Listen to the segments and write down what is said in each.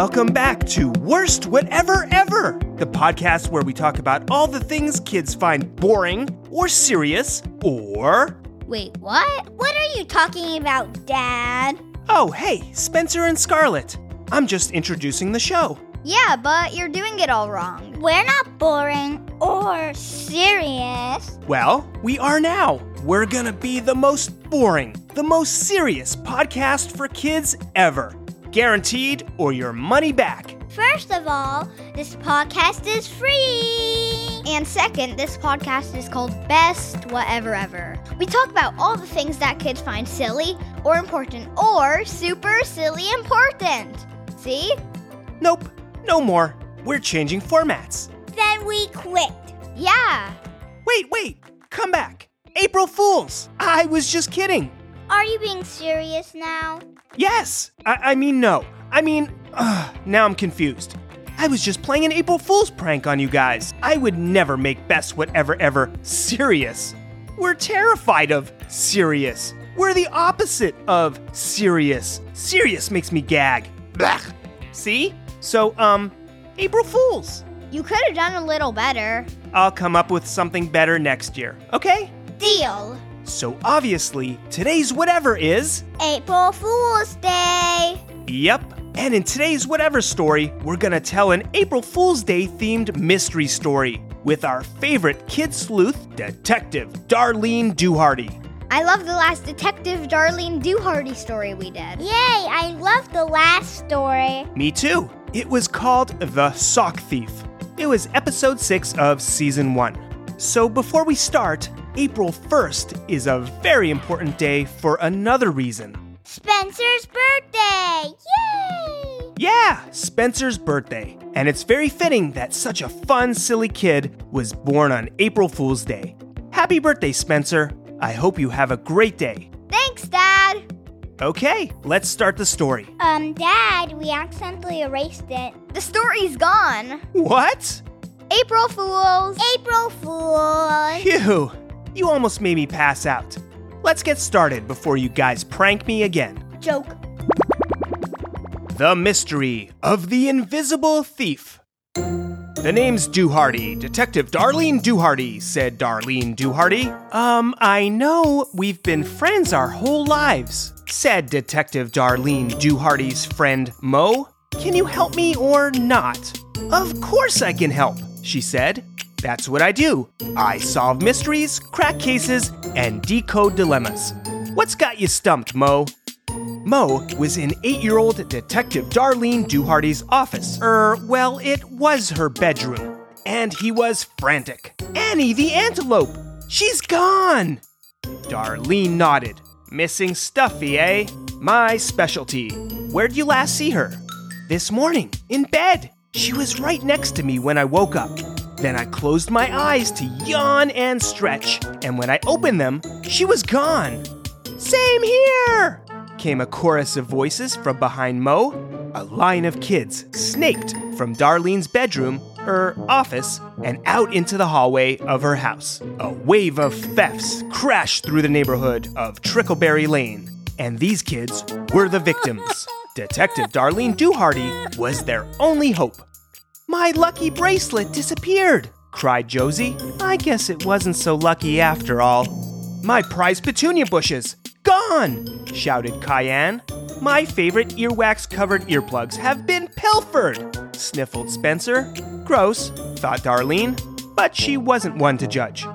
Welcome back to Worst Whatever Ever, the podcast where we talk about all the things kids find boring or serious or. Wait, what? What are you talking about, Dad? Oh, hey, Spencer and Scarlett. I'm just introducing the show. Yeah, but you're doing it all wrong. We're not boring or serious. Well, we are now. We're gonna be the most boring, the most serious podcast for kids ever. Guaranteed or your money back. First of all, this podcast is free. And second, this podcast is called Best Whatever Ever. We talk about all the things that kids find silly or important or super silly important. See? Nope, no more. We're changing formats. Then we quit. Yeah. Wait, wait, come back. April Fools! I was just kidding. Are you being serious now? Yes! I, I mean, no. I mean, ugh, now I'm confused. I was just playing an April Fool's prank on you guys. I would never make Best Whatever Ever serious. We're terrified of serious. We're the opposite of serious. Serious makes me gag. Blech. See? So, um, April Fools. You could have done a little better. I'll come up with something better next year, okay? Deal. So obviously, today's whatever is. April Fool's Day. Yep. And in today's whatever story, we're gonna tell an April Fool's Day themed mystery story with our favorite kid sleuth, Detective Darlene Duhardy. I love the last Detective Darlene Duhardy story we did. Yay, I love the last story. Me too. It was called The Sock Thief. It was episode 6 of season 1. So before we start, April 1st is a very important day for another reason. Spencer's birthday! Yay! Yeah, Spencer's birthday. And it's very fitting that such a fun, silly kid was born on April Fool's Day. Happy birthday, Spencer. I hope you have a great day. Thanks, Dad. Okay, let's start the story. Um, Dad, we accidentally erased it. The story's gone. What? April Fools! April Fools! Phew, you almost made me pass out. Let's get started before you guys prank me again. Joke. The Mystery of the Invisible Thief. The name's Duhardy, Detective Darlene Duhardy, said Darlene Duhardy. Um, I know we've been friends our whole lives, said Detective Darlene Duhardy's friend Mo. Can you help me or not? Of course I can help, she said. That's what I do. I solve mysteries, crack cases, and decode dilemmas. What's got you stumped, Mo? Mo was in eight year old Detective Darlene Duhardy's office. Er, well, it was her bedroom. And he was frantic. Annie the antelope! She's gone! Darlene nodded. Missing Stuffy, eh? My specialty. Where'd you last see her? This morning, in bed. She was right next to me when I woke up. Then I closed my eyes to yawn and stretch, and when I opened them, she was gone. Same here! Came a chorus of voices from behind Mo. A line of kids snaked from Darlene's bedroom, her office, and out into the hallway of her house. A wave of thefts crashed through the neighborhood of Trickleberry Lane, and these kids were the victims. Detective Darlene Duhardy was their only hope. My lucky bracelet disappeared, cried Josie. I guess it wasn't so lucky after all. My prized petunia bushes, gone, shouted Cayenne. My favorite earwax covered earplugs have been pilfered, sniffled Spencer. Gross, thought Darlene, but she wasn't one to judge.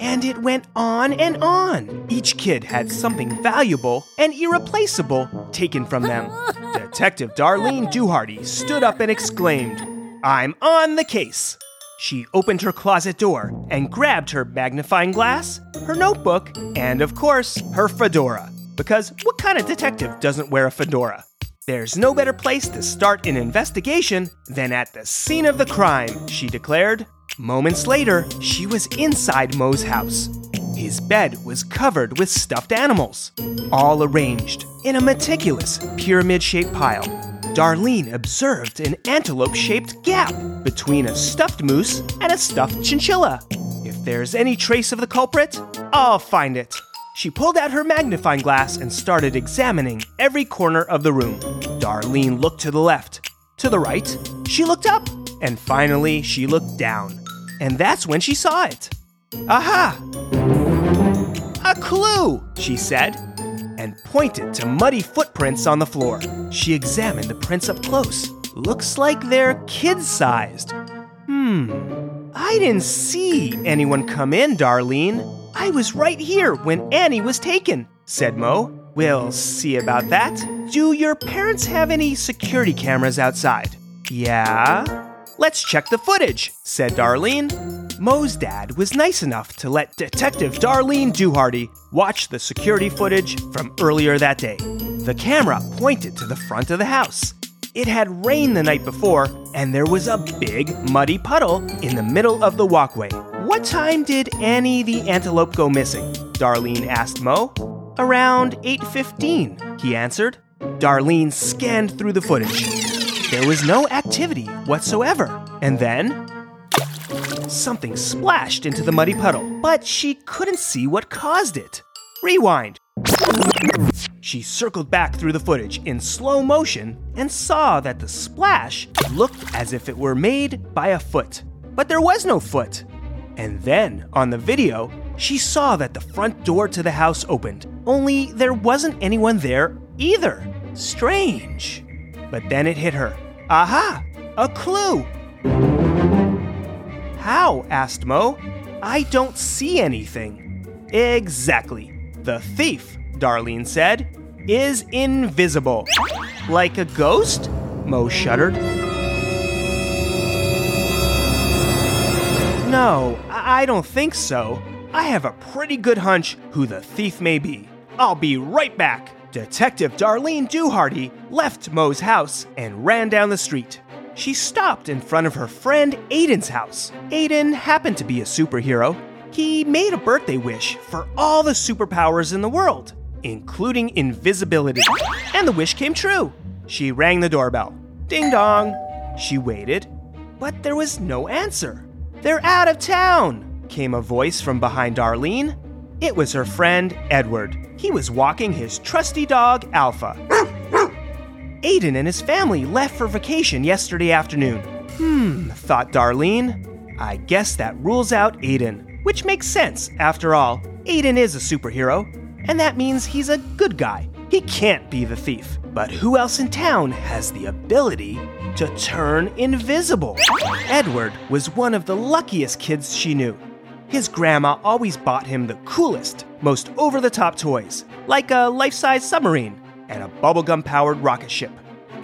And it went on and on. Each kid had something valuable and irreplaceable taken from them. Detective Darlene Duhardy stood up and exclaimed, I'm on the case. She opened her closet door and grabbed her magnifying glass, her notebook, and of course, her fedora. Because what kind of detective doesn't wear a fedora? There's no better place to start an investigation than at the scene of the crime, she declared. Moments later, she was inside Mo's house. His bed was covered with stuffed animals, all arranged in a meticulous pyramid shaped pile. Darlene observed an antelope shaped gap between a stuffed moose and a stuffed chinchilla. If there's any trace of the culprit, I'll find it. She pulled out her magnifying glass and started examining every corner of the room. Darlene looked to the left, to the right, she looked up, and finally she looked down. And that's when she saw it. Aha! A clue, she said, and pointed to muddy footprints on the floor. She examined the prints up close. Looks like they're kid sized. Hmm, I didn't see anyone come in, Darlene. I was right here when Annie was taken, said Mo. We'll see about that. Do your parents have any security cameras outside? Yeah. Let's check the footage, said Darlene. Mo's dad was nice enough to let Detective Darlene Duhardy watch the security footage from earlier that day. The camera pointed to the front of the house. It had rained the night before, and there was a big, muddy puddle in the middle of the walkway. What time did Annie the antelope go missing? Darlene asked Mo. Around 8:15, he answered. Darlene scanned through the footage. There was no activity whatsoever. And then something splashed into the muddy puddle, but she couldn't see what caused it. Rewind. She circled back through the footage in slow motion and saw that the splash looked as if it were made by a foot. But there was no foot. And then, on the video, she saw that the front door to the house opened, only there wasn't anyone there either. Strange. But then it hit her. Aha! A clue! How? asked Mo. I don't see anything. Exactly. The thief, Darlene said, is invisible. Like a ghost? Mo shuddered. No, I don't think so. I have a pretty good hunch who the thief may be. I'll be right back. Detective Darlene Duhardy left Mo's house and ran down the street. She stopped in front of her friend Aiden's house. Aiden happened to be a superhero. He made a birthday wish for all the superpowers in the world, including invisibility. And the wish came true. She rang the doorbell. Ding dong. She waited, but there was no answer. They're out of town, came a voice from behind Darlene. It was her friend, Edward. He was walking his trusty dog, Alpha. Aiden and his family left for vacation yesterday afternoon. Hmm, thought Darlene. I guess that rules out Aiden, which makes sense. After all, Aiden is a superhero, and that means he's a good guy. He can't be the thief. But who else in town has the ability to turn invisible? Edward was one of the luckiest kids she knew. His grandma always bought him the coolest, most over the top toys, like a life size submarine and a bubblegum powered rocket ship.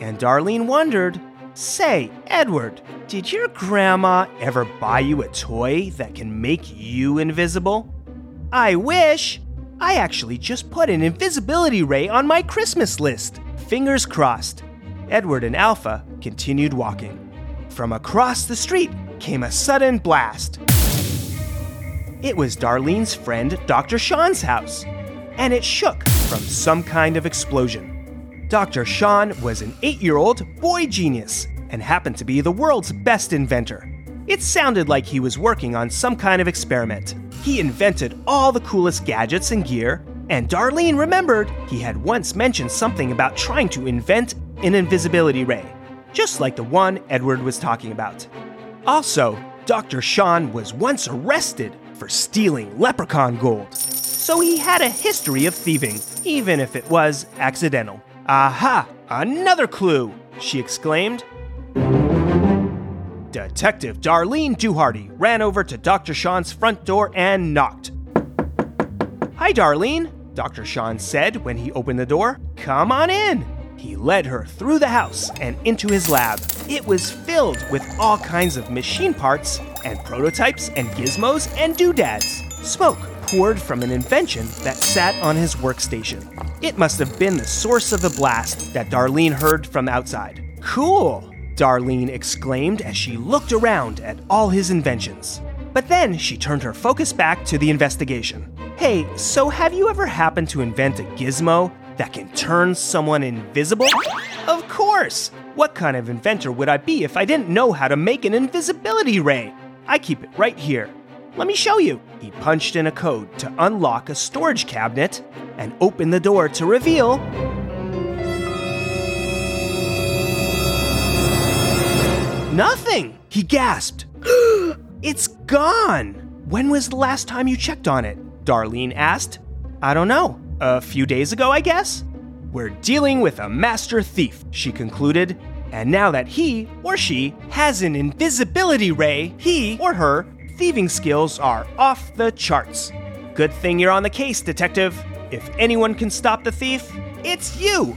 And Darlene wondered Say, Edward, did your grandma ever buy you a toy that can make you invisible? I wish! I actually just put an invisibility ray on my Christmas list. Fingers crossed. Edward and Alpha continued walking. From across the street came a sudden blast. It was Darlene's friend Dr. Sean's house, and it shook from some kind of explosion. Dr. Sean was an eight year old boy genius and happened to be the world's best inventor. It sounded like he was working on some kind of experiment. He invented all the coolest gadgets and gear, and Darlene remembered he had once mentioned something about trying to invent an invisibility ray, just like the one Edward was talking about. Also, Dr. Sean was once arrested for stealing leprechaun gold. So he had a history of thieving, even if it was accidental. Aha! Another clue! she exclaimed. Detective Darlene Duhardy ran over to Dr. Sean's front door and knocked. Hi, Darlene, Dr. Sean said when he opened the door. Come on in. He led her through the house and into his lab. It was filled with all kinds of machine parts and prototypes and gizmos and doodads. Smoke poured from an invention that sat on his workstation. It must have been the source of the blast that Darlene heard from outside. Cool, Darlene exclaimed as she looked around at all his inventions. But then she turned her focus back to the investigation. Hey, so have you ever happened to invent a gizmo that can turn someone invisible? Of course! What kind of inventor would I be if I didn't know how to make an invisibility ray? I keep it right here. Let me show you. He punched in a code to unlock a storage cabinet and opened the door to reveal Nothing! He gasped. it's gone! When was the last time you checked on it? Darlene asked. I don't know. A few days ago, I guess? We're dealing with a master thief, she concluded. And now that he or she has an invisibility ray, he or her thieving skills are off the charts. Good thing you're on the case, detective. If anyone can stop the thief, it's you.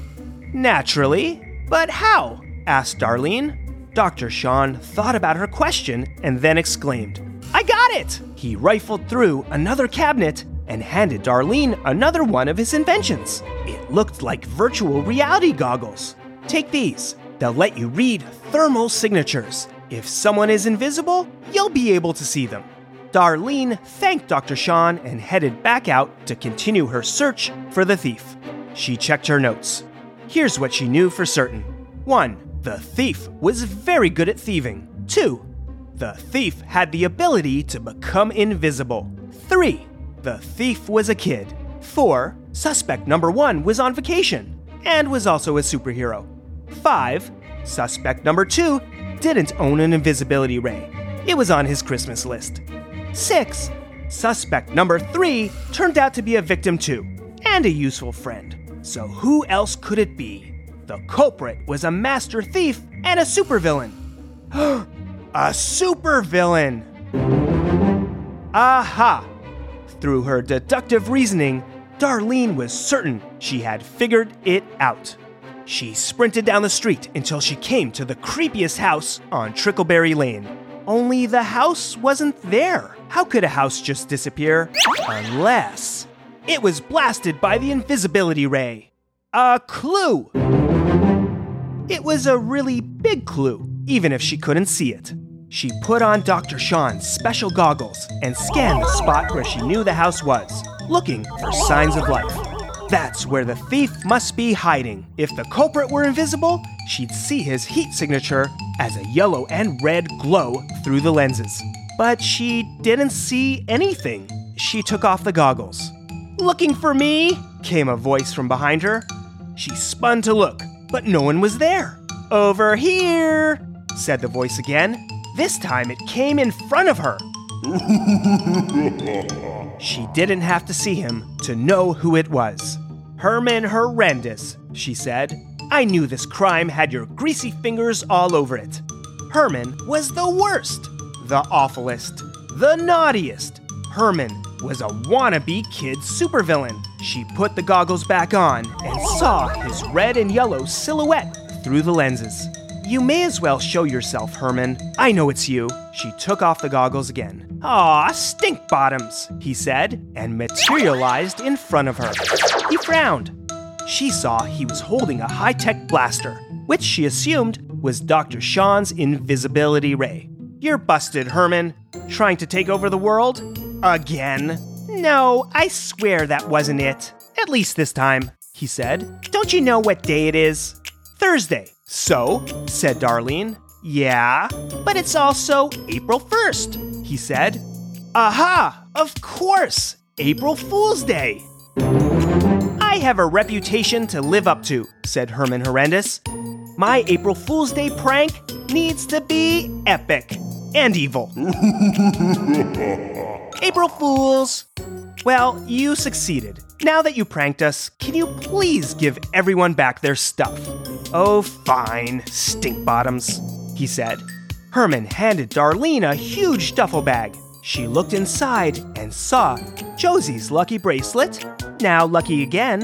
Naturally. But how? asked Darlene. Dr. Sean thought about her question and then exclaimed, I got it! He rifled through another cabinet and handed Darlene another one of his inventions. It looked like virtual reality goggles. Take these. They'll let you read thermal signatures. If someone is invisible, you'll be able to see them. Darlene thanked Dr. Sean and headed back out to continue her search for the thief. She checked her notes. Here's what she knew for certain 1. The thief was very good at thieving. 2. The thief had the ability to become invisible. 3. The thief was a kid. 4. Suspect number 1 was on vacation and was also a superhero. 5. Suspect number 2 didn't own an invisibility ray. It was on his Christmas list. 6. Suspect number 3 turned out to be a victim too, and a useful friend. So who else could it be? The culprit was a master thief and a supervillain. a supervillain! Aha! Through her deductive reasoning, Darlene was certain she had figured it out. She sprinted down the street until she came to the creepiest house on Trickleberry Lane. Only the house wasn't there. How could a house just disappear? Unless it was blasted by the invisibility ray. A clue! It was a really big clue, even if she couldn't see it. She put on Dr. Sean's special goggles and scanned the spot where she knew the house was, looking for signs of life. That's where the thief must be hiding. If the culprit were invisible, she'd see his heat signature as a yellow and red glow through the lenses. But she didn't see anything. She took off the goggles. Looking for me? came a voice from behind her. She spun to look, but no one was there. Over here, said the voice again. This time it came in front of her. she didn't have to see him to know who it was. Herman Horrendous, she said. I knew this crime had your greasy fingers all over it. Herman was the worst, the awfulest, the naughtiest. Herman was a wannabe kid supervillain. She put the goggles back on and saw his red and yellow silhouette through the lenses. You may as well show yourself, Herman. I know it's you. She took off the goggles again. Aw, stink bottoms, he said, and materialized in front of her. He frowned. She saw he was holding a high tech blaster, which she assumed was Dr. Sean's invisibility ray. You're busted, Herman. Trying to take over the world? Again? No, I swear that wasn't it. At least this time, he said. Don't you know what day it is? Thursday. So, said Darlene. Yeah, but it's also April 1st, he said. Aha! Of course! April Fool's Day! I have a reputation to live up to, said Herman Horrendous. My April Fool's Day prank needs to be epic and evil. April Fools! Well, you succeeded. Now that you pranked us, can you please give everyone back their stuff? Oh, fine, stink bottoms, he said. Herman handed Darlene a huge duffel bag. She looked inside and saw Josie's lucky bracelet, now lucky again,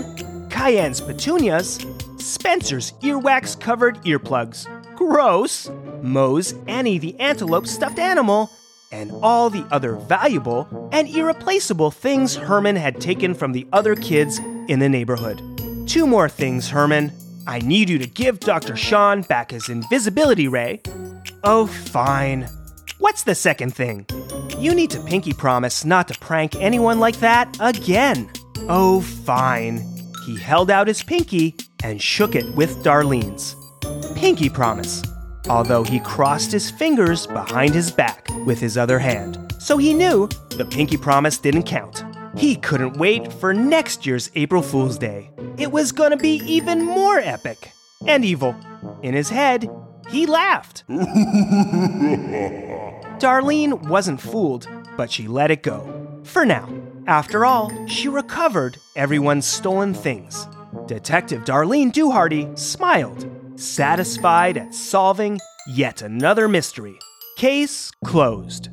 Cayenne's petunias, Spencer's earwax covered earplugs, gross, Mo's Annie the antelope stuffed animal, and all the other valuable and irreplaceable things Herman had taken from the other kids in the neighborhood. Two more things, Herman. I need you to give Dr. Sean back his invisibility ray. Oh, fine. What's the second thing? You need to pinky promise not to prank anyone like that again. Oh, fine. He held out his pinky and shook it with Darlene's. Pinky promise although he crossed his fingers behind his back with his other hand. So he knew the pinky promise didn't count. He couldn't wait for next year's April Fool's Day. It was gonna be even more epic and evil. In his head, he laughed. Darlene wasn't fooled, but she let it go. For now. After all, she recovered everyone's stolen things. Detective Darlene Duhardy smiled, satisfied at solving yet another mystery. Case closed.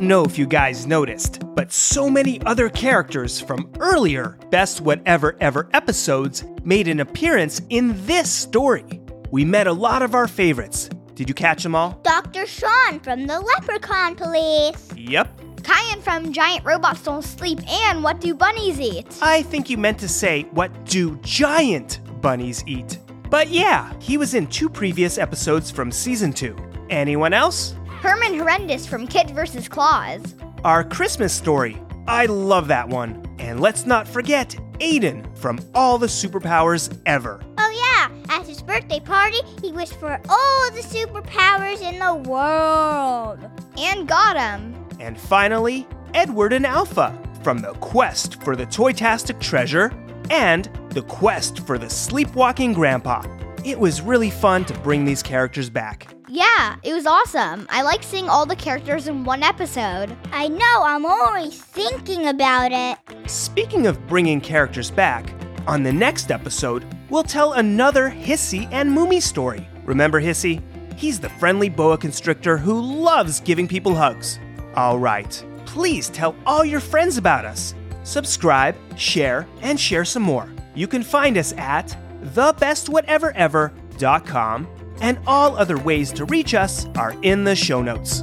Don't know if you guys noticed, but so many other characters from earlier Best Whatever Ever episodes made an appearance in this story. We met a lot of our favorites. Did you catch them all? Dr. Sean from the Leprechaun Police. Yep. Kyan from Giant Robots Don't Sleep and What Do Bunnies Eat? I think you meant to say, What do giant bunnies eat? But yeah, he was in two previous episodes from season two. Anyone else? Herman Horrendous from Kid vs. Claus. Our Christmas story. I love that one. And let's not forget Aiden from All the Superpowers Ever. Oh, yeah. At his birthday party, he wished for all the superpowers in the world. And got them. And finally, Edward and Alpha from the quest for the Toytastic treasure and the quest for the sleepwalking grandpa. It was really fun to bring these characters back. Yeah, it was awesome. I like seeing all the characters in one episode. I know, I'm always thinking about it. Speaking of bringing characters back, on the next episode, we'll tell another Hissy and Moomy story. Remember Hissy? He's the friendly boa constrictor who loves giving people hugs. All right, please tell all your friends about us. Subscribe, share, and share some more. You can find us at thebestwhateverever.com, and all other ways to reach us are in the show notes.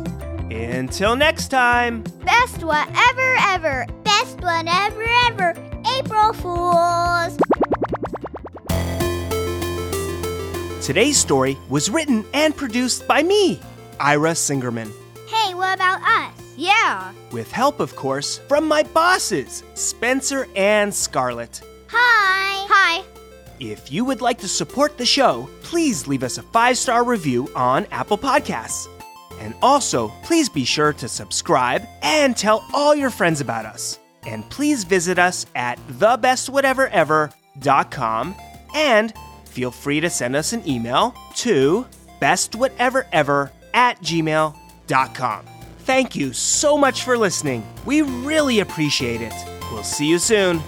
Until next time, Best whatever ever. Best whatever ever. April Fools. today's story was written and produced by me, Ira Singerman, Hey, what about us? Yeah. with help, of course, from my bosses, Spencer and Scarlett. Hi. Hi. If you would like to support the show, please leave us a five star review on Apple Podcasts. And also, please be sure to subscribe and tell all your friends about us. And please visit us at thebestwhateverever.com and feel free to send us an email to bestwhateverever at gmail.com. Thank you so much for listening. We really appreciate it. We'll see you soon. See